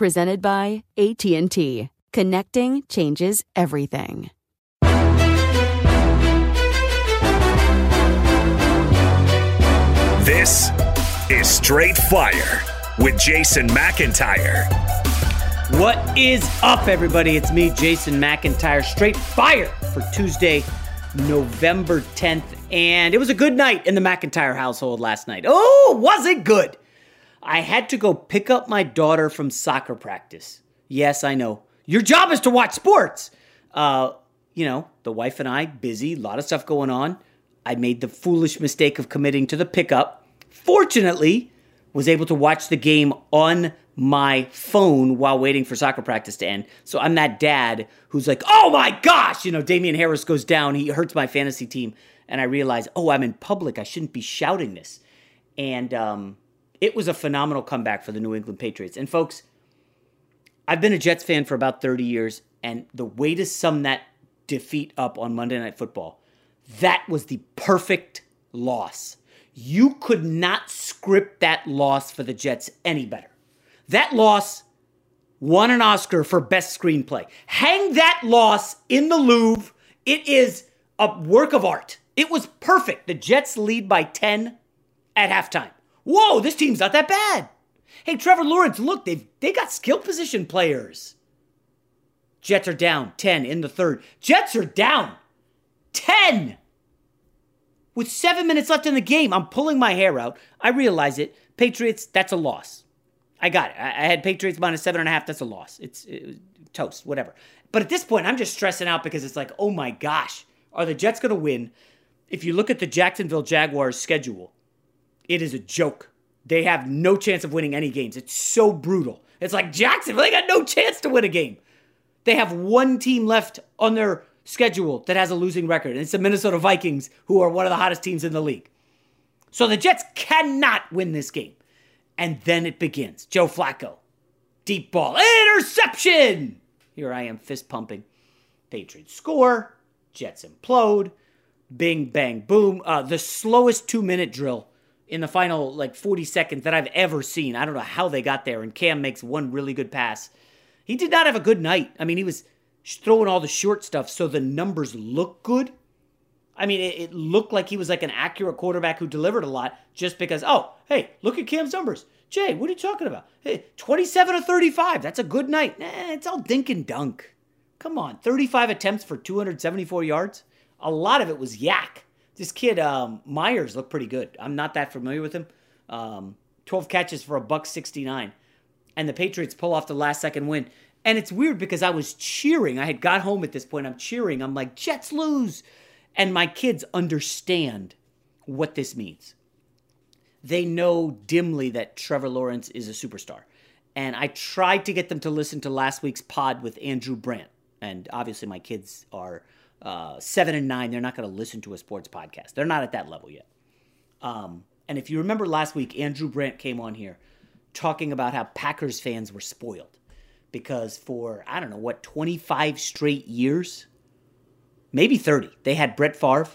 presented by AT&T. Connecting changes everything. This is Straight Fire with Jason McIntyre. What is up, everybody? It's me, Jason McIntyre. Straight Fire for Tuesday, November 10th. And it was a good night in the McIntyre household last night. Oh, was it good? I had to go pick up my daughter from soccer practice. Yes, I know. Your job is to watch sports. Uh, you know, the wife and I, busy, a lot of stuff going on. I made the foolish mistake of committing to the pickup. Fortunately, was able to watch the game on my phone while waiting for soccer practice to end. So I'm that dad who's like, oh my gosh, you know, Damien Harris goes down, he hurts my fantasy team. And I realize, oh, I'm in public. I shouldn't be shouting this. And um, it was a phenomenal comeback for the New England Patriots. And folks, I've been a Jets fan for about 30 years, and the way to sum that defeat up on Monday Night Football, that was the perfect loss. You could not script that loss for the Jets any better. That loss won an Oscar for Best Screenplay. Hang that loss in the Louvre. It is a work of art. It was perfect. The Jets lead by 10 at halftime. Whoa, this team's not that bad. Hey, Trevor Lawrence, look, they've they got skill position players. Jets are down 10 in the third. Jets are down 10 with seven minutes left in the game. I'm pulling my hair out. I realize it. Patriots, that's a loss. I got it. I, had Patriots minus seven and a half. That's a loss. It's it, toast, whatever. But at this point, I'm just stressing out because it's like, oh my gosh, are the Jets going to win? If you look at the Jacksonville Jaguars schedule, it is a joke. They have no chance of winning any games. It's so brutal. It's like Jacksonville, they got no chance to win a game. They have one team left on their schedule that has a losing record, and it's the Minnesota Vikings, who are one of the hottest teams in the league. So the Jets cannot win this game. And then it begins. Joe Flacco, deep ball, interception. Here I am, fist pumping. Patriots score, Jets implode, bing, bang, boom. Uh, the slowest two minute drill in the final like 40 seconds that I've ever seen. I don't know how they got there, and Cam makes one really good pass. He did not have a good night. I mean, he was throwing all the short stuff so the numbers look good. I mean, it, it, looked like he was like an accurate quarterback who delivered a lot just because, oh, hey, look at Cam's numbers. Jay, what are you talking about? Hey, 27 to 35. That's a good night. It's all dink and dunk. Come on, 35 attempts for 274 yards. A lot of it was YAC. This kid um, Meyers looked pretty good. I'm not that familiar with him. Um, 12 catches for a buck 69, and the Patriots pull off the last second win. And it's weird because I was cheering. I had got home at this point. I'm cheering. I'm like, Jets lose. And my kids understand what this means. They know dimly that Trevor Lawrence is a superstar. And I tried to get them to listen to last week's pod with Andrew Brandt. And obviously, my kids are uh, seven and nine. They're not going to listen to a sports podcast. They're not at that level yet. Um, and if you remember last week, Andrew Brandt came on here talking about how Packers fans were spoiled because for, I don't know, what, 25 straight years, maybe 30, they had Brett Favre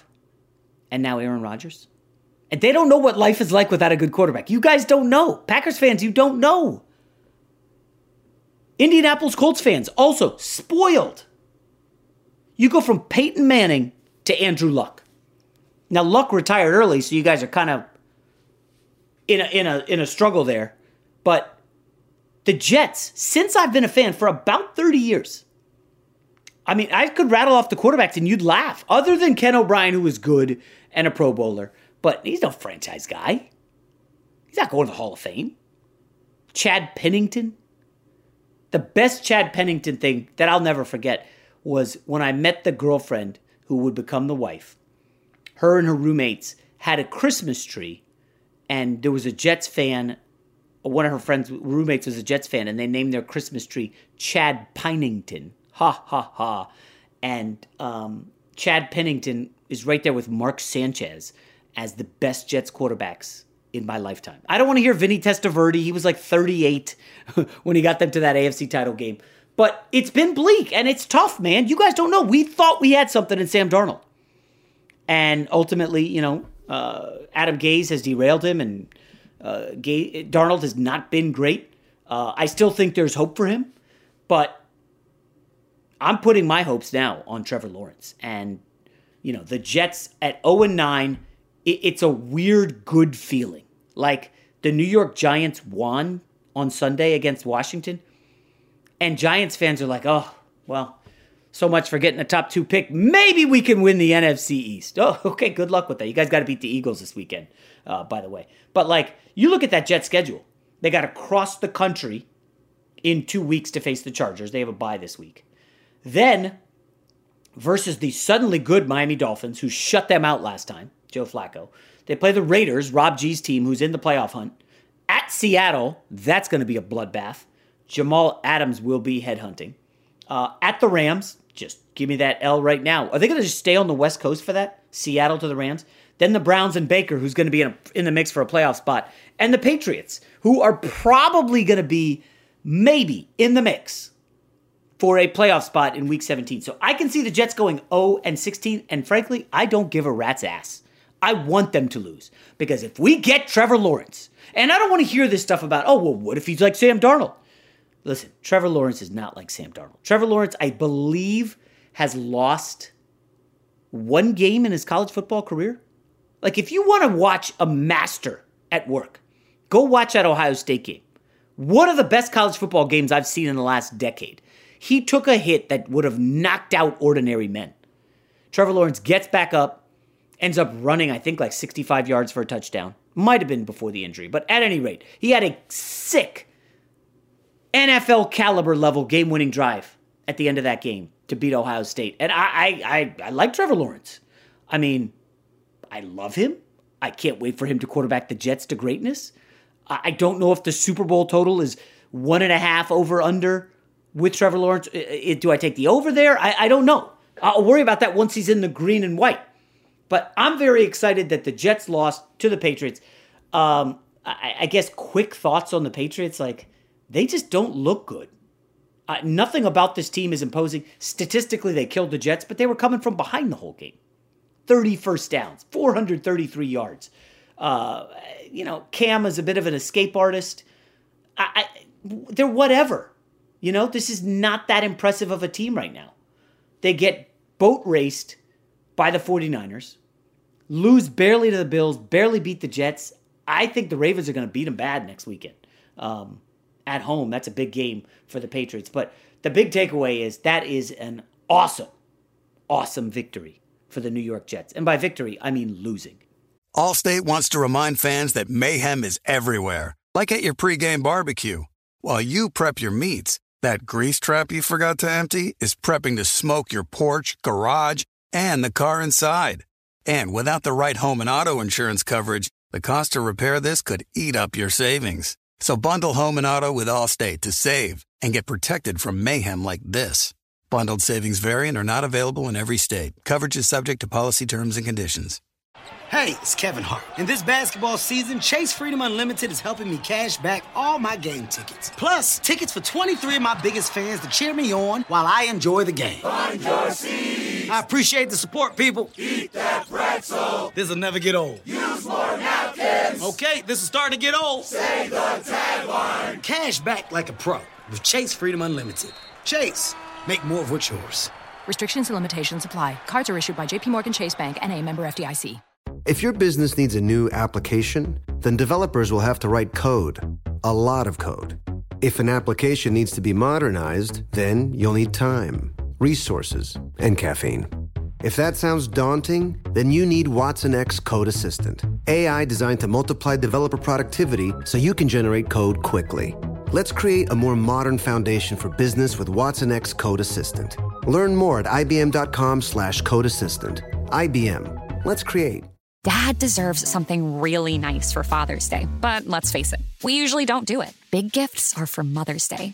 and now Aaron Rodgers. And they don't know what life is like without a good quarterback. You guys don't know. Packers fans, you don't know. Indianapolis Colts fans, also spoiled. You go from Peyton Manning to Andrew Luck. Now Luck retired early, so you guys are kind of in a in a in a struggle there. But the Jets, since I've been a fan for about 30 years, I mean, I could rattle off the quarterbacks and you'd laugh. Other than Ken O'Brien, who was good and a Pro Bowler, but he's no franchise guy. He's not going to the Hall of Fame. Chad Pennington. The best Chad Pennington thing that I'll never forget was when I met the girlfriend who would become the wife. Her and her roommates had a Christmas tree, and there was a Jets fan. One of her friends' roommates was a Jets fan, and they named their Christmas tree Chad Pennington. Ha ha ha! And um, Chad Pennington is right there with Mark Sanchez as the best Jets quarterbacks in my lifetime. I don't want to hear Vinny Testaverde. He was like 38 when he got them to that AFC title game. But it's been bleak and it's tough, man. You guys don't know. We thought we had something in Sam Darnold. And ultimately, you know, uh, Adam Gase has derailed him, and uh, Gase, Darnold has not been great. Uh, I still think there's hope for him, but I'm putting my hopes now on Trevor Lawrence. And, you know, the Jets at 0 9, it, it's a weird, good feeling. Like the New York Giants won on Sunday against Washington and Giants fans are like, oh, well, so much for getting a top two pick. Maybe we can win the NFC East. Oh, okay, good luck with that. You guys got to beat the Eagles this weekend, uh, by the way. But like, you look at that Jet schedule. They got to cross the country in two weeks to face the Chargers. They have a bye this week. Then, versus the suddenly good Miami Dolphins, who shut them out last time, Joe Flacco. They play the Raiders, Rob G's team, who's in the playoff hunt. At Seattle, that's going to be a bloodbath. Jamal Adams will be headhunting. Uh, at the Rams, just give me that L right now. Are they going to just stay on the West Coast for that? Seattle to the Rams? Then the Browns and Baker, who's going to be in, a, in the mix for a playoff spot. And the Patriots, who are probably going to be maybe in the mix for a playoff spot in week 17. So I can see the Jets going 0 and 16. And frankly, I don't give a rat's ass. I want them to lose. Because if we get Trevor Lawrence, and I don't want to hear this stuff about, oh, well, what if he's like Sam Darnold? Listen, Trevor Lawrence is not like Sam Darnold. Trevor Lawrence, I believe, has lost one game in his college football career. Like, if you want to watch a master at work, go watch that Ohio State game. One of the best college football games I've seen in the last decade. He took a hit that would have knocked out ordinary men. Trevor Lawrence gets back up, ends up running, I think, like 65 yards for a touchdown. Might have been before the injury, but at any rate, he had a sick NFL caliber level game winning drive at the end of that game to beat Ohio State. And I, I, I, I like Trevor Lawrence. I mean, I love him. I can't wait for him to quarterback the Jets to greatness. I don't know if the Super Bowl total is one and a half over under with Trevor Lawrence. Do I take the over there? I, I don't know. I'll worry about that once he's in the green and white. But I'm very excited that the Jets lost to the Patriots. Um, I, I guess quick thoughts on the Patriots. Like, they just don't look good. Uh, nothing about this team is imposing. Statistically, they killed the Jets, but they were coming from behind the whole game. 30 first downs, 433 yards. Uh, you know, Cam is a bit of an escape artist. I, I, they're whatever. You know, this is not that impressive of a team right now. They get boat raced by the 49ers, lose barely to the Bills, barely beat the Jets. I think the Ravens are going to beat them bad next weekend. Um, at home, that's a big game for the Patriots. But the big takeaway is that is an awesome, awesome victory for the New York Jets. And by victory, I mean losing. Allstate wants to remind fans that mayhem is everywhere, like at your pregame barbecue. While you prep your meats, that grease trap you forgot to empty is prepping to smoke your porch, garage, and the car inside. And without the right home and auto insurance coverage, the cost to repair this could eat up your savings. So bundle home and auto with Allstate to save and get protected from mayhem like this. Bundled savings variant are not available in every state. Coverage is subject to policy terms and conditions. Hey, it's Kevin Hart. In this basketball season, Chase Freedom Unlimited is helping me cash back all my game tickets. Plus, tickets for 23 of my biggest fans to cheer me on while I enjoy the game. Find your seat. I appreciate the support, people. Eat that pretzel. This'll never get old. Use more napkins. Okay, this is starting to get old. Say the tagline. Cash back like a pro with Chase Freedom Unlimited. Chase, make more of what's yours. Restrictions and limitations apply. Cards are issued by JPMorgan Chase Bank and a member FDIC. If your business needs a new application, then developers will have to write code, a lot of code. If an application needs to be modernized, then you'll need time, resources, and caffeine. If that sounds daunting, then you need Watson X Code Assistant, AI designed to multiply developer productivity so you can generate code quickly. Let's create a more modern foundation for business with Watson X Code Assistant. Learn more at ibm.com/slash code assistant. IBM. Let's create. Dad deserves something really nice for Father's Day, but let's face it, we usually don't do it. Big gifts are for Mother's Day.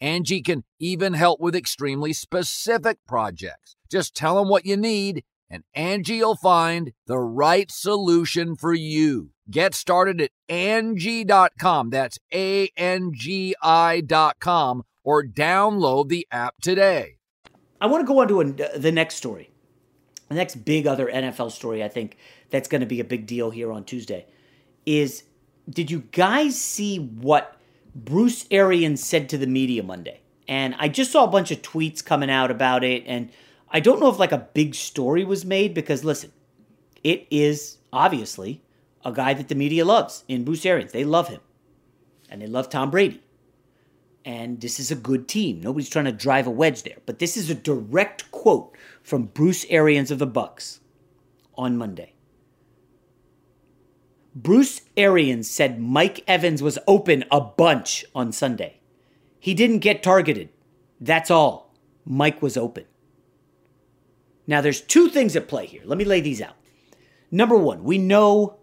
Angie can even help with extremely specific projects. Just tell them what you need and Angie will find the right solution for you. Get started at Angie.com. That's A N G I.com or download the app today. I want to go on to a, the next story. The next big other NFL story, I think, that's going to be a big deal here on Tuesday is did you guys see what Bruce Arians said to the media Monday? And I just saw a bunch of tweets coming out about it. And I don't know if like a big story was made because listen, it is obviously a guy that the media loves in Bruce Arians. They love him. And they love Tom Brady. And this is a good team. Nobody's trying to drive a wedge there. But this is a direct quote from Bruce Arians of the Bucs on Monday. Bruce Arians said Mike Evans was open a bunch on Sunday. He didn't get targeted. That's all. Mike was open. Now, there's two things at play here. Let me lay these out. Number one, we know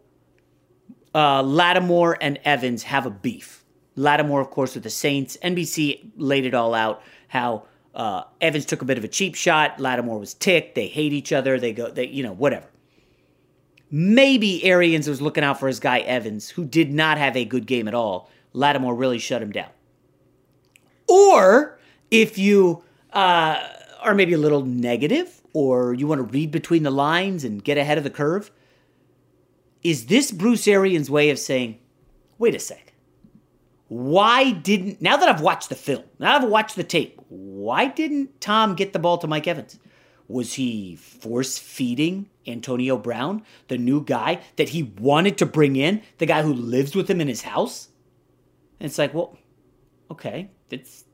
uh, Lattimore and Evans have a beef. Lattimore, of course, with the Saints. NBC laid it all out how uh, Evans took a bit of a cheap shot. Lattimore was ticked. They hate each other. They go, they, you know, whatever. Maybe Arians was looking out for his guy Evans, who did not have a good game at all. Lattimore really shut him down. Or if you uh, are maybe a little negative, or you want to read between the lines and get ahead of the curve, is this Bruce Arians' way of saying, wait a sec, why didn't, now that I've watched the film, now I've watched the tape, why didn't Tom get the ball to Mike Evans? Was he force feeding Antonio Brown, the new guy that he wanted to bring in, the guy who lives with him in his house? And it's like, well, okay, that's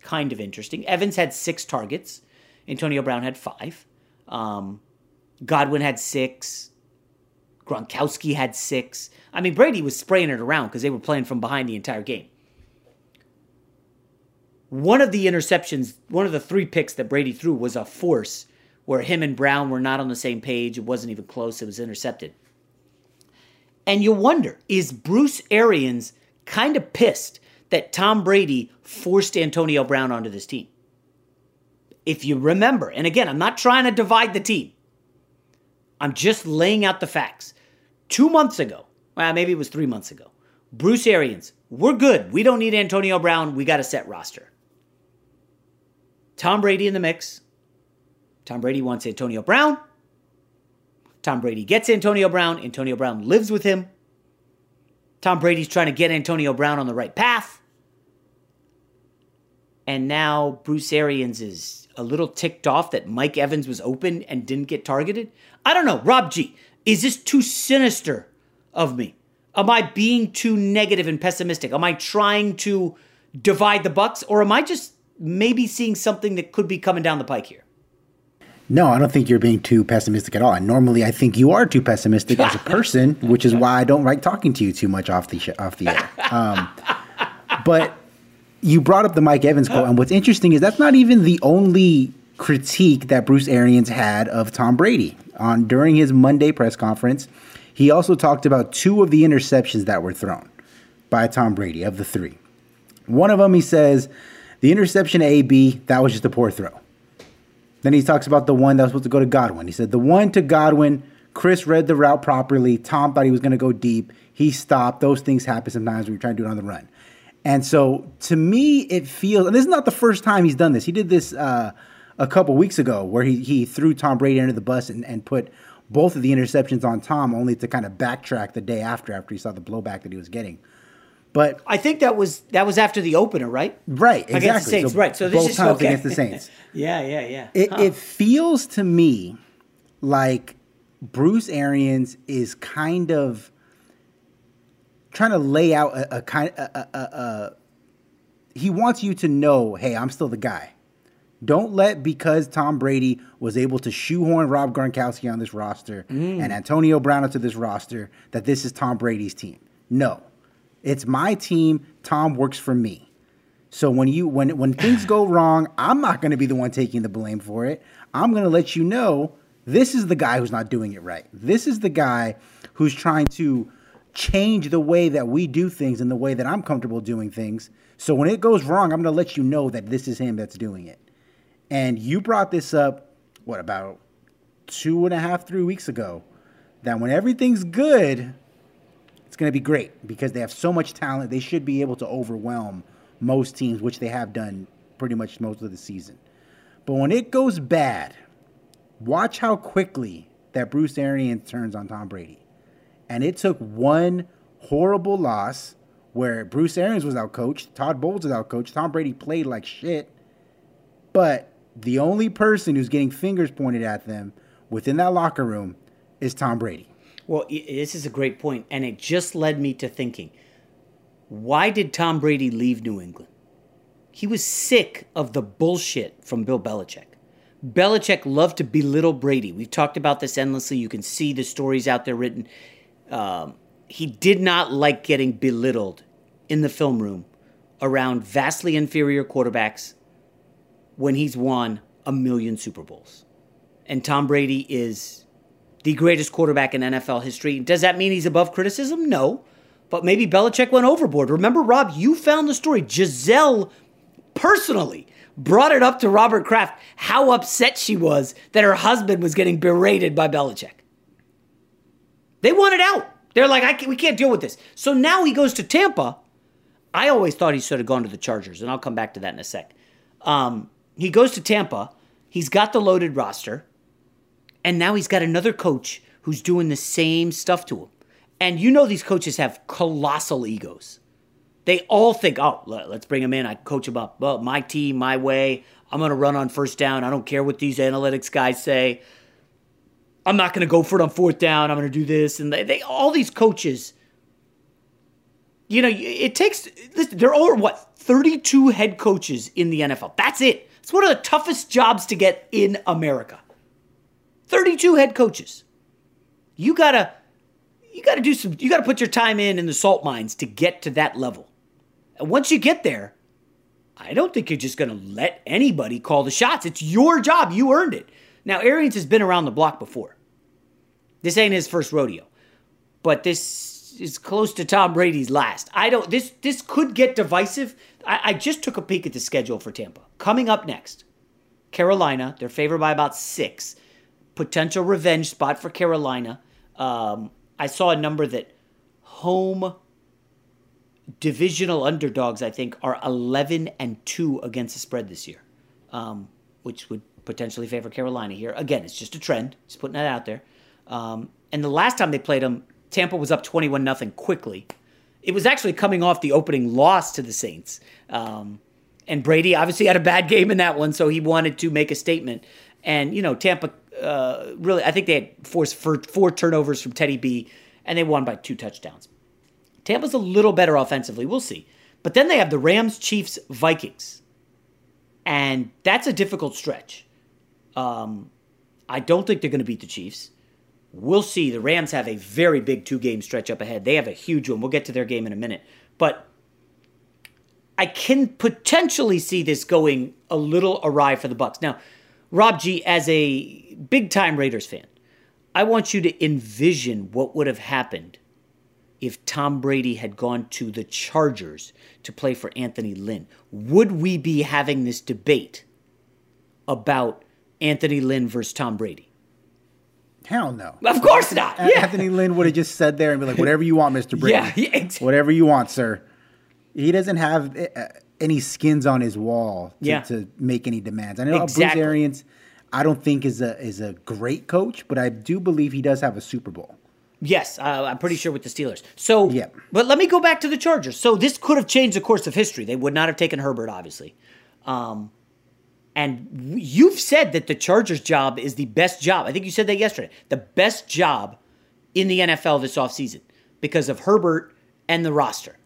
kind of interesting. Evans had six targets, Antonio Brown had five. Um, Godwin had six. Gronkowski had six. I mean, Brady was spraying it around because they were playing from behind the entire game. One of the interceptions, one of the three picks that Brady threw was a force where him and Brown were not on the same page. It wasn't even close, it was intercepted. And you wonder is Bruce Arians kind of pissed that Tom Brady forced Antonio Brown onto this team? If you remember, and again, I'm not trying to divide the team, I'm just laying out the facts. Two months ago, well, maybe it was three months ago, Bruce Arians, we're good. We don't need Antonio Brown. We got a set roster. Tom Brady in the mix. Tom Brady wants Antonio Brown. Tom Brady gets Antonio Brown. Antonio Brown lives with him. Tom Brady's trying to get Antonio Brown on the right path. And now Bruce Arians is a little ticked off that Mike Evans was open and didn't get targeted. I don't know. Rob G, is this too sinister of me? Am I being too negative and pessimistic? Am I trying to divide the Bucs or am I just maybe seeing something that could be coming down the pike here? No, I don't think you're being too pessimistic at all. And normally, I think you are too pessimistic as a person, which is why I don't like talking to you too much off the sh- off the air. Um, but you brought up the Mike Evans quote, and what's interesting is that's not even the only critique that Bruce Arians had of Tom Brady on during his Monday press conference. He also talked about two of the interceptions that were thrown by Tom Brady of the three. One of them, he says, the interception A B that was just a poor throw. Then he talks about the one that was supposed to go to Godwin. He said the one to Godwin, Chris read the route properly. Tom thought he was going to go deep. He stopped. Those things happen sometimes when you're trying to do it on the run. And so to me, it feels, and this is not the first time he's done this. He did this uh, a couple weeks ago where he, he threw Tom Brady under the bus and, and put both of the interceptions on Tom only to kind of backtrack the day after, after he saw the blowback that he was getting. But I think that was that was after the opener, right? Right, exactly. Against the Saints, so right? So this both is times okay. against the Saints. yeah, yeah, yeah. It, Huh. it feels to me like Bruce Arians is kind of trying to lay out a, a kind a, a, a, he wants you to know, hey, I'm still the guy. Don't let because Tom Brady was able to shoehorn Rob Gronkowski on this roster Mm. and Antonio Brown onto this roster that this is Tom Brady's team. No, it's my team. Tom works for me. So when you when when things go wrong, I'm not going to be the one taking the blame for it. I'm going to let you know this is the guy who's not doing it right. This is the guy who's trying to change the way that we do things and the way that I'm comfortable doing things. So when it goes wrong, I'm going to let you know that this is him that's doing it. And you brought this up, what, about two and a half, three weeks ago, that when everything's good, it's going to be great because they have so much talent. They should be able to overwhelm most teams, which they have done pretty much most of the season. But when it goes bad, watch how quickly that Bruce Arians turns on Tom Brady. And it took one horrible loss where Bruce Arians was outcoached, Todd Bowles was outcoached, Tom Brady played like shit. But the only person who's getting fingers pointed at them within that locker room is Tom Brady. Well, this is a great point, and it just led me to thinking: Why did Tom Brady leave New England? He was sick of the bullshit from Bill Belichick. Belichick loved to belittle Brady. We've talked about this endlessly. You can see the stories out there written. Um, he did not like getting belittled in the film room around vastly inferior quarterbacks when he's won a million Super Bowls. and Tom Brady is the greatest quarterback in NFL history. Does that mean he's above criticism? No. But maybe Belichick went overboard. Remember, Rob, you found the story. Gisele personally brought it up to Robert Kraft how upset she was that her husband was getting berated by Belichick. They wanted out. They're like, I can't, we can't deal with this. So now he goes to Tampa. I always thought he should have gone to the Chargers, and I'll come back to that in a sec. Um, he goes to Tampa. He's got the loaded roster, and now he's got another coach who's doing the same stuff to him. And you know these coaches have colossal egos. They all think, oh, let's bring him in. I coach him up. Well, my team, my way. I'm going to run on first down. I don't care what these analytics guys say. I'm not going to go for it on fourth down. I'm going to do this. And they, they all these coaches, you know, it takes, there are what, 32 head coaches in the NFL. That's it. It's one of the toughest jobs to get in America. 32 head coaches. You got to, you got to do some, you got to put your time in in the salt mines to get to that level. And once you get there, I don't think you're just to let anybody call the shots. It's your job. You earned it. Now, Arians has been around the block before. This ain't his first rodeo, but this is close to Tom Brady's last. I don't. This this could get divisive. I, I just took a peek at the schedule for Tampa. Coming up next, Carolina. They're favored by about six. Potential revenge spot for Carolina. Um, I saw a number that home divisional underdogs, I think, are 11 and 2 against the spread this year, um, which would potentially favor Carolina here. Again, it's just a trend. Just putting that out there. Um, and the last time they played them, Tampa was up 21 nothing quickly. It was actually coming off the opening loss to the Saints. Um, and Brady obviously had a bad game in that one, so he wanted to make a statement. And, you know, Tampa uh, really, I think they had forced four, four turnovers from Teddy B, and they won by two touchdowns. Tampa's a little better offensively. We'll see. But then they have the Rams, Chiefs, Vikings. And that's a difficult stretch. Um, I don't think they're going to beat the Chiefs. We'll see. The Rams have a very big two game stretch up ahead. They have a huge one. We'll get to their game in a minute. But I can potentially see this going a little awry for the Bucs. Now, Rob G, as a big time Raiders fan, I want you to envision what would have happened if Tom Brady had gone to the Chargers to play for Anthony Lynn. Would we be having this debate about Anthony Lynn versus Tom Brady? Hell no. Of course not. Yeah. Anthony Lynn would have just said there and be like, whatever you want, Mr. Brady. Yeah, yeah exactly. Whatever you want, sir. He doesn't have uh, any skins on his wall to, yeah. to make any demands. I know exactly. Bruce Arians, I don't think is a is a great coach, but I do believe he does have a Super Bowl. Yes, uh, I'm pretty sure with the Steelers. So, yeah. But let me go back to the Chargers. So this could have changed the course of history. They would not have taken Herbert, obviously. Um, and you've said that the Chargers job is the best job. I think you said that yesterday. The best job in the NFL this offseason because of Herbert and the roster.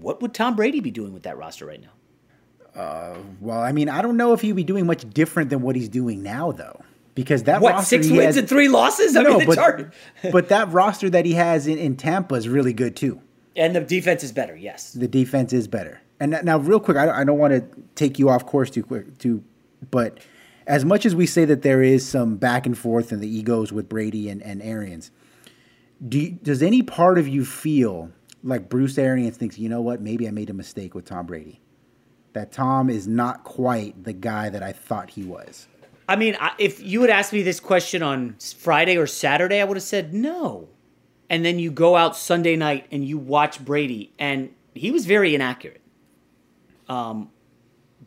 What would Tom Brady be doing with that roster right now? Uh, well, I mean, I don't know if he'd be doing much different than what he's doing now, though. Because that what six wins has, and three losses? I no, mean, but, but that roster that he has in, in Tampa is really good too. And the defense is better. Yes, the defense is better. And now, real quick, I, I don't want to take you off course too quick, too, but as much as we say that there is some back and forth in the egos with Brady and, and Arians, do you, does any part of you feel like Bruce Arians thinks, you know what, maybe I made a mistake with Tom Brady? That Tom is not quite the guy that I thought he was. I mean, if you had asked me this question on Friday or Saturday, I would have said no. And then you go out Sunday night and you watch Brady, and he was very inaccurate. Um,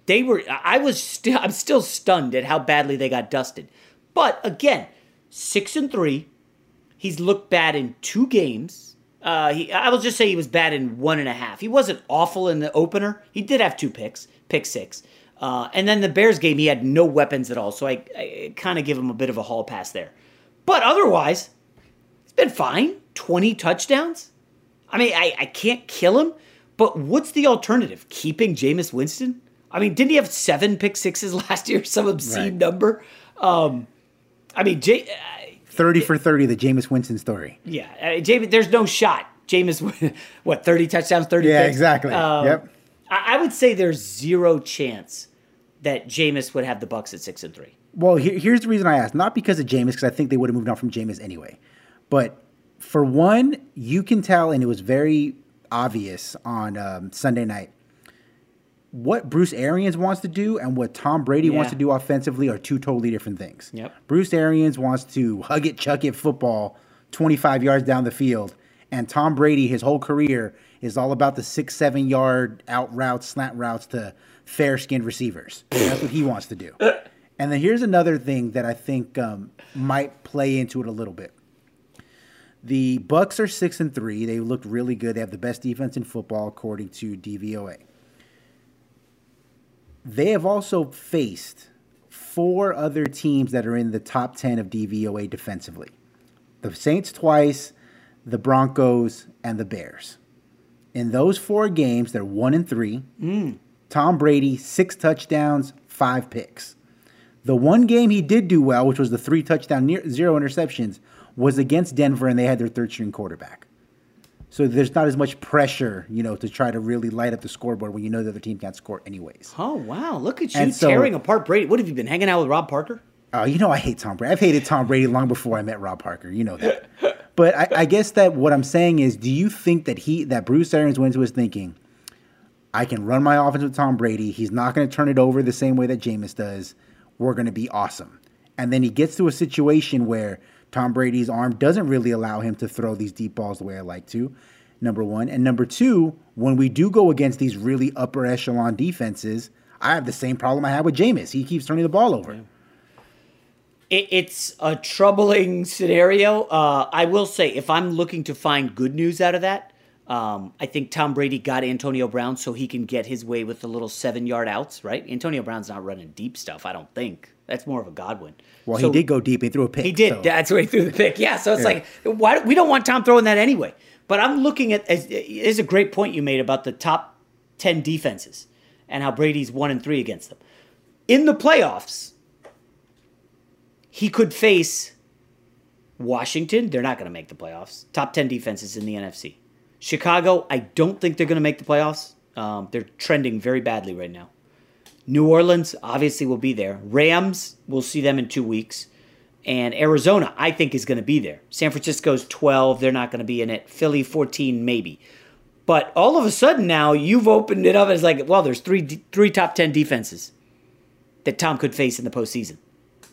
they were. I was still. I'm still stunned at how badly they got dusted. But again, six and three. He's looked bad in two games. Uh, he, I will just say he was bad in one and a half. He wasn't awful in the opener. He did have two picks, pick six. Uh, and then the Bears game, he had no weapons at all. So I, I kind of give him a bit of a hall pass there. But otherwise, he's been fine. 20 touchdowns. I mean, I, I can't kill him, but what's the alternative? Keeping Jameis Winston? I mean, didn't he have seven pick sixes last year? Some obscene right. number. Um, I mean, J- uh, thirty for thirty, the Jameis Winston story. Yeah, uh, Jameis. There's no shot. Jameis, what thirty touchdowns, thirty? Yeah, picks? exactly. Um, yep. I, I would say there's zero chance that Jameis would have the Bucs at six and three. Well, here, here's the reason I asked. Not because of Jameis, because I think they would have moved on from Jameis anyway. But for one, you can tell, and it was very obvious on um, Sunday night. What Bruce Arians wants to do and what Tom Brady Yeah. wants to do offensively are two totally different things. Yep. Bruce Arians wants to hug it, chuck it football 25 yards down the field. And Tom Brady, his whole career, is all about the six, seven yard out routes, slant routes to fair skinned receivers. That's what he wants to do. And then here's another thing that I think um, might play into it a little bit. The Bucs are six and three. They looked really good. They have the best defense in football, according to DVOA. They have also faced four other teams that are in the top ten of DVOA defensively: the Saints twice, the Broncos, and the Bears. In those four games, they're one and three. Mm. Tom Brady, six touchdowns, five picks. The one game he did do well, which was the three touchdown, near, zero interceptions, was against Denver, and they had their third string quarterback. So there's not as much pressure, you know, to try to really light up the scoreboard when you know the other team can't score anyways. Oh wow! Look at you And so- tearing apart Brady. What have you been hanging out with Rob Parker? Oh, you know I hate Tom Brady. I've hated Tom Brady long before I met Rob Parker. You know that. but I, I guess that what I'm saying is, do you think that he that Bruce Arians went into his thinking, I can run my offense with Tom Brady. He's not going to turn it over the same way that Jameis does. We're going to be awesome. And then he gets to a situation where Tom Brady's arm doesn't really allow him to throw these deep balls the way I like to. Number one. And number two, when we do go against these really upper echelon defenses, I have the same problem I had with Jameis. He keeps turning the ball over. It, it's a troubling scenario. Uh, I will say, if I'm looking to find good news out of that, um, I think Tom Brady got Antonio Brown so he can get his way with the little seven yard outs, right? Antonio Brown's not running deep stuff, I don't think. That's more of a Godwin. Well, So- he did go deep. He threw a pick. He did. so- That's where he threw the pick. Yeah. So it's Yeah. like, why we don't want Tom throwing that anyway. But I'm looking at as is a great point you made about the top ten defenses and how Brady's one and three against them. In the playoffs, he could face Washington. They're not going to make the playoffs. Top ten defenses in the NFC. Chicago. I don't think they're going to make the playoffs. Um, they're trending very badly right now. New Orleans obviously will be there. Rams, we'll see them in two weeks. And Arizona, I think, is going to be there. San Francisco's 12. They're not going to be in it. Philly, 14, maybe. But all of a sudden now, you've opened it up as like, well, there's three, three top 10 defenses that Tom could face in the postseason.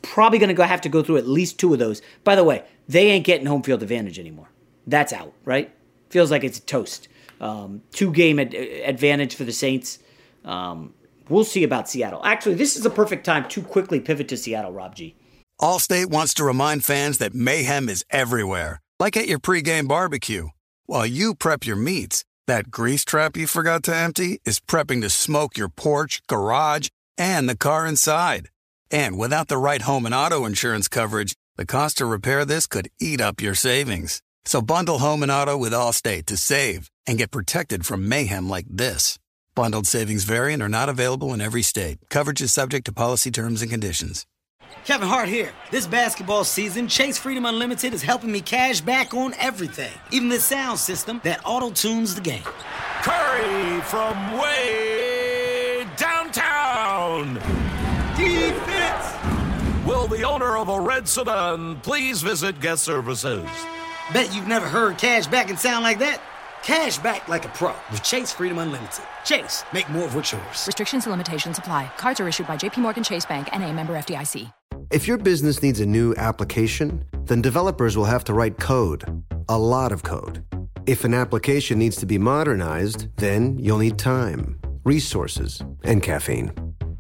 Probably going to have to go through at least two of those. By the way, they ain't getting home field advantage anymore. That's out, right? Feels like it's toast. Um, two game ad- advantage for the Saints. Um, we'll see about Seattle. Actually, this is a perfect time to quickly pivot to Seattle, Rob G. Allstate wants to remind fans that mayhem is everywhere, like at your pregame barbecue. While you prep your meats, that grease trap you forgot to empty is prepping to smoke your porch, garage, and the car inside. And without the right home and auto insurance coverage, the cost to repair this could eat up your savings. So bundle home and auto with Allstate to save and get protected from mayhem like this. Bundled savings vary and are not available in every state. Coverage is subject to policy terms and conditions. Kevin Hart here. This basketball season, Chase Freedom Unlimited is helping me cash back on everything, even the sound system that auto tunes the game. Curry from way downtown. Defense. Will the owner of a red sedan please visit guest services? Bet you've never heard cash back and sound like that. Cash back like a pro with Chase Freedom Unlimited. Chase, make more of what's yours. Restrictions and limitations apply. Cards are issued by JPMorgan Chase Bank and a member FDIC. If your business needs a new application, then developers will have to write code, a lot of code. If an application needs to be modernized, then you'll need time, resources, and caffeine.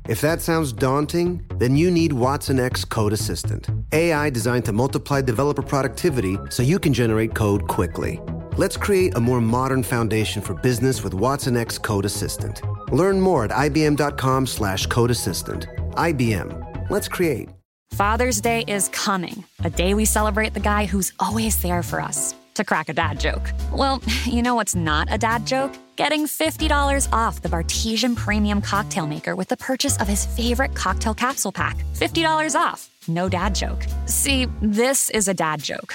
If that sounds daunting, then you need Watson X Code Assistant, AI designed to multiply developer productivity so you can generate code quickly. Let's create a more modern foundation for business with Watson X Code Assistant. Learn more at ibm.com slash code assistant. IBM. Let's create. Father's Day is coming, a day we celebrate the guy who's always there for us. To crack a dad joke. Well, you know what's not a dad joke? Getting $50 off the Bartesian Premium Cocktail Maker with the purchase of his favorite cocktail capsule pack. $50 off. No dad joke. See, this is a dad joke.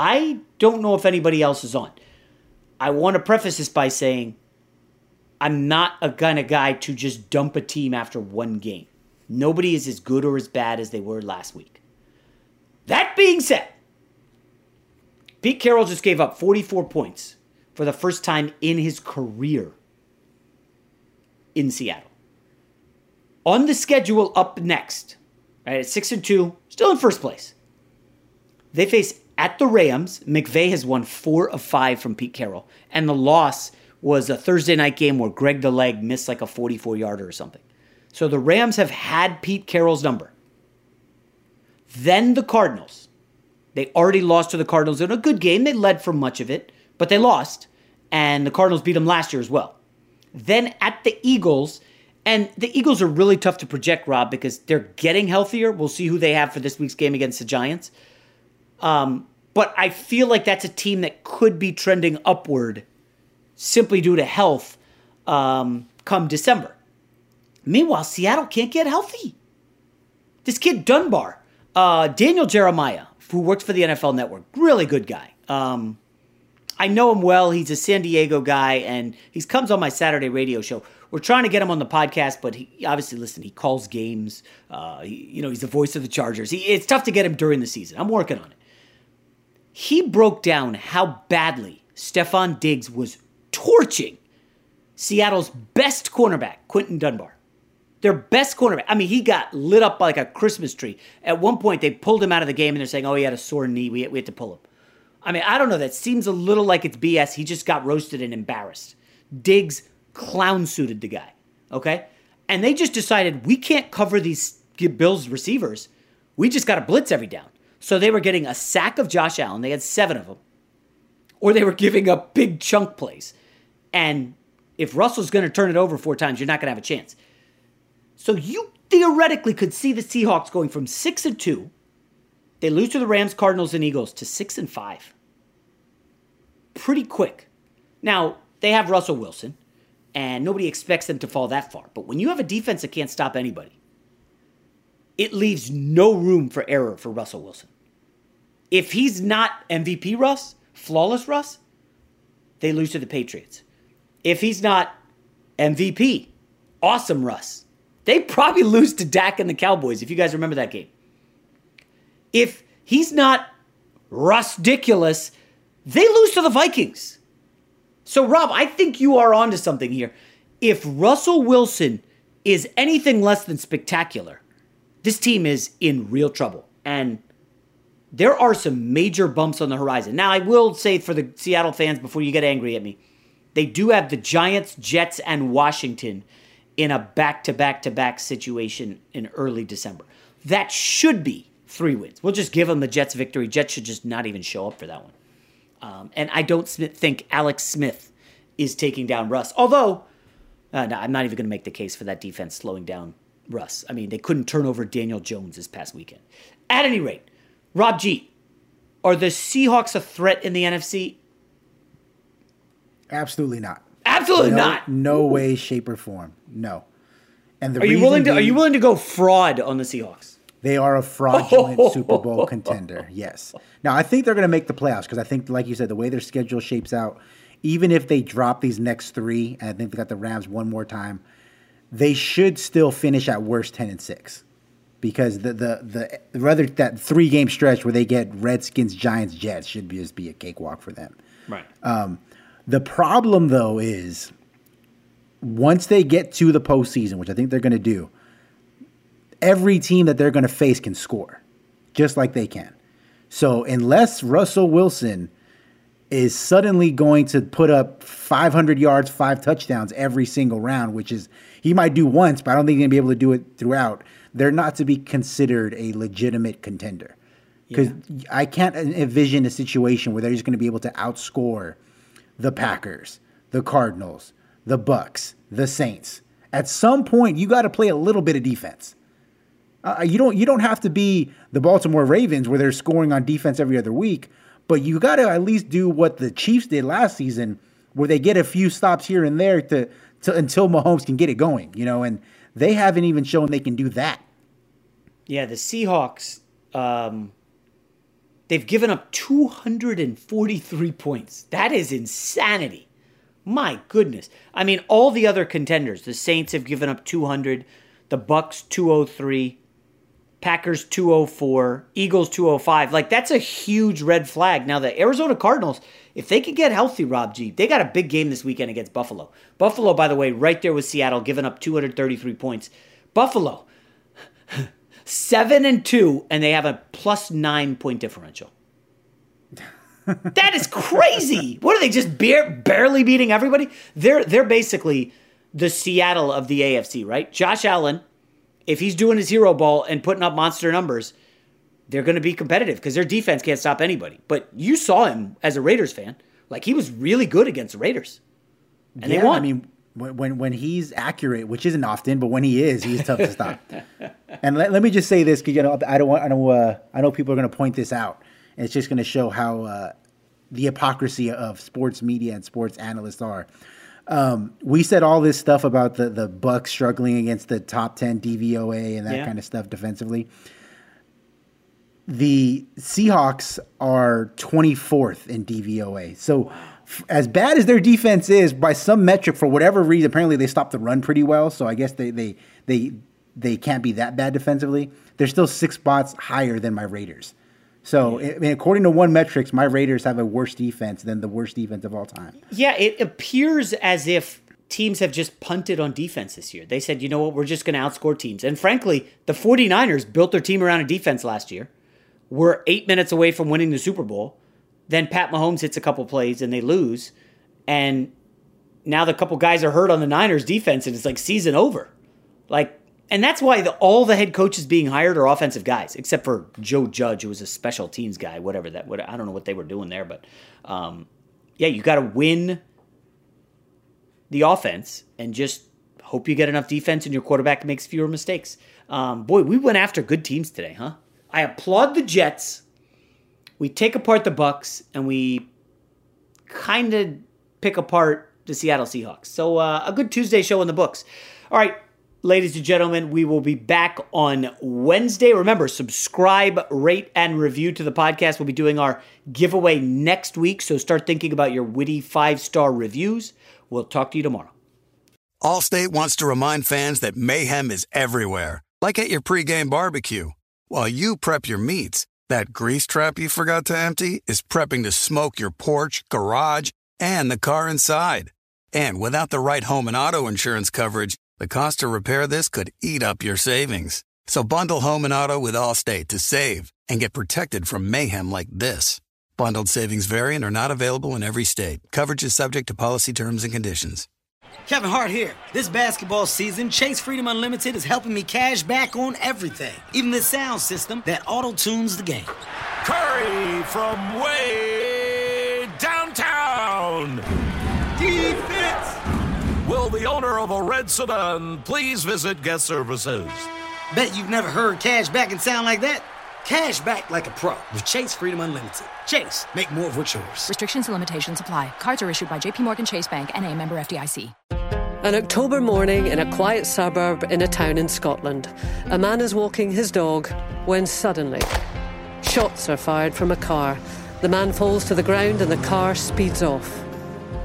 I don't know if anybody else is on. I want to preface this by saying I'm not a kind of guy to just dump a team after one game. Nobody is as good or as bad as they were last week. That being said, Pete Carroll just gave up 44 points for the first time in his career in Seattle. On the schedule up next, right at 6 and 2, still in first place. They face at the Rams. McVay has won 4 of 5 from Pete Carroll, and the loss was a Thursday night game where Greg the Leg missed like a 44 yarder or something. So the Rams have had Pete Carroll's number. Then the Cardinals. They already lost to the Cardinals in a good game. They led for much of it, but they lost. And the Cardinals beat them last year as well. Then at the Eagles, and the Eagles are really tough to project, Rob, because they're getting healthier. We'll see who they have for this week's game against the Giants. Um, but I feel like that's a team that could be trending upward simply due to health um, come December. Meanwhile, Seattle can't get healthy. This kid Dunbar, uh, Daniel Jeremiah, who works for the NFL Network, really good guy. Um, I know him well. He's a San Diego guy, and he comes on my Saturday radio show. We're trying to get him on the podcast, but he obviously listen. He calls games. Uh, he, you know, he's the voice of the Chargers. He, it's tough to get him during the season. I'm working on it. He broke down how badly Stefon Diggs was torching Seattle's best cornerback, Quinton Dunbar. Their best cornerback. I mean, he got lit up like a Christmas tree. At one point, they pulled him out of the game and they're saying, oh, he had a sore knee. We, we had to pull him. I mean, I don't know. That seems a little like it's BS. He just got roasted and embarrassed. Diggs clown suited the guy. Okay? And they just decided we can't cover these Bills receivers. We just got to blitz every down. So they were getting a sack of Josh Allen. They had seven of them. Or they were giving up big chunk plays. And if Russell's going to turn it over four times, you're not going to have a chance. So you theoretically could see the Seahawks going from six and two. They lose to the Rams, Cardinals, and Eagles to six and five. Pretty quick. Now, they have Russell Wilson, and nobody expects them to fall that far. But when you have a defense that can't stop anybody, it leaves no room for error for Russell Wilson. If he's not MVP Russ, flawless Russ, they lose to the Patriots. If he's not MVP, awesome Russ, they probably lose to Dak and the Cowboys, if you guys remember that game. If he's not ridiculous, they lose to the Vikings. So, Rob, I think you are onto something here. If Russell Wilson is anything less than spectacular, this team is in real trouble. And there are some major bumps on the horizon. Now, I will say for the Seattle fans before you get angry at me, they do have the Giants, Jets, and Washington in a back to back to back situation in early December. That should be three wins. We'll just give them the Jets victory. Jets should just not even show up for that one. Um, and I don't think Alex Smith is taking down Russ. Although, uh, no, I'm not even going to make the case for that defense slowing down Russ. I mean, they couldn't turn over Daniel Jones this past weekend. At any rate, Rob G, are the Seahawks a threat in the NFC? Absolutely not. Absolutely no, not. No way, shape, or form. No. And the are you willing to being, are you willing to go fraud on the Seahawks? They are a fraudulent Super Bowl contender. Yes. Now I think they're going to make the playoffs because I think, like you said, the way their schedule shapes out, even if they drop these next three, and I think they got the Rams one more time, they should still finish at worst ten and six, because the the the rather that three game stretch where they get Redskins, Giants, Jets should be, just be a cakewalk for them. Right. Um, the problem though is once they get to the postseason, which I think they're going to do, every team that they're going to face can score, just like they can. So unless Russell Wilson is suddenly going to put up 500 yards, five touchdowns every single round, which is he might do once, but I don't think he's going to be able to do it throughout. They're not to be considered a legitimate contender because yeah. I can't envision a situation where they're just going to be able to outscore the Packers, the Cardinals, the Bucs, the Saints. At some point, you got to play a little bit of defense. Uh, you don't you don't have to be the Baltimore Ravens where they're scoring on defense every other week, but you got to at least do what the Chiefs did last season, where they get a few stops here and there to, to until Mahomes can get it going. You know, and they haven't even shown they can do that. Yeah, the Seahawks. Um, they've given up 243 points. That is insanity. My goodness. I mean, all the other contenders, the Saints have given up 200, the Bucs 203, Packers 204, Eagles 205. Like that's a huge red flag. Now the Arizona Cardinals, if they could get healthy, Rob G, they got a big game this weekend against Buffalo. Buffalo, by the way, right there with Seattle, giving up 233 points. Buffalo, seven and two, and they have a plus nine point differential. that is crazy. What are they just bare, barely beating everybody? They're they're basically the Seattle of the AFC, right? Josh Allen if he's doing his hero ball and putting up monster numbers, they're going to be competitive because their defense can't stop anybody. But you saw him as a Raiders fan, like he was really good against the Raiders, and yeah, they won. I mean, when when he's accurate, which isn't often, but when he is, he's tough to stop. and let, let me just say this because you know I don't want I know uh, I know people are going to point this out, and it's just going to show how uh, the hypocrisy of sports media and sports analysts are. Um, we said all this stuff about the the Bucs struggling against the top ten DVOA and that yeah. kind of stuff defensively. The Seahawks are 24th in DVOA. So, f- as bad as their defense is, by some metric, for whatever reason, apparently they stopped the run pretty well. So I guess they they they they can't be that bad defensively. They're still six spots higher than my Raiders. So, I mean, according to one metrics, my Raiders have a worse defense than the worst defense of all time. Yeah, it appears as if teams have just punted on defense this year. They said, you know what, we're just going to outscore teams. And frankly, the 49ers built their team around a defense last year. We're eight minutes away from winning the Super Bowl. Then Pat Mahomes hits a couple plays and they lose. And now the couple guys are hurt on the Niners defense and it's like season over. Like and that's why the, all the head coaches being hired are offensive guys, except for Joe Judge, who was a special teams guy, whatever that. What, I don't know what they were doing there, but um, yeah, you got to win the offense and just hope you get enough defense and your quarterback makes fewer mistakes. Um, boy, we went after good teams today, huh? I applaud the Jets. We take apart the Bucs and we kind of pick apart the Seattle Seahawks. So uh, a good Tuesday show in the books. All right, Ladies and gentlemen, we will be back on Wednesday. Remember, subscribe, rate, and review to the podcast. We'll be doing our giveaway next week, so start thinking about your witty five star reviews. We'll talk to you tomorrow. Allstate wants to remind fans that mayhem is everywhere, like at your pregame barbecue. While you prep your meats, that grease trap you forgot to empty is prepping to smoke your porch, garage, and the car inside. And without the right home and auto insurance coverage, the cost to repair this could eat up your savings. So bundle home and auto with Allstate to save and get protected from mayhem like this. Bundled savings variant are not available in every state. Coverage is subject to policy terms and conditions. Kevin Hart here. This basketball season, Chase Freedom Unlimited is helping me cash back on everything, even the sound system that auto tunes the game. Curry from way downtown. Defense. Will the owner of a red sedan please visit guest services? Bet you've never heard cash back and sound like that. Cash back like a pro with Chase Freedom Unlimited. Chase, make more of what's yours. Restrictions and limitations apply. Cards are issued by JPMorgan Chase Bank and a member FDIC. An October morning in a quiet suburb in a town in Scotland. A man is walking his dog when suddenly shots are fired from a car. The man falls to the ground and the car speeds off.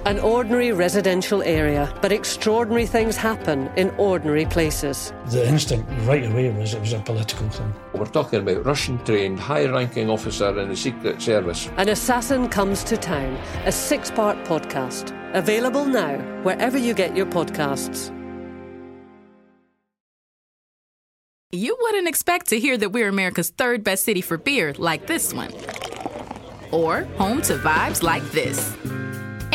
An ordinary residential area, but extraordinary things happen in ordinary places. The instinct right away was it was a political thing. We're talking about Russian trained, high ranking officer in the Secret Service. An Assassin Comes to Town, a six part podcast. Available now, wherever you get your podcasts. You wouldn't expect to hear that we're America's third best city for beer like this one, or home to vibes like this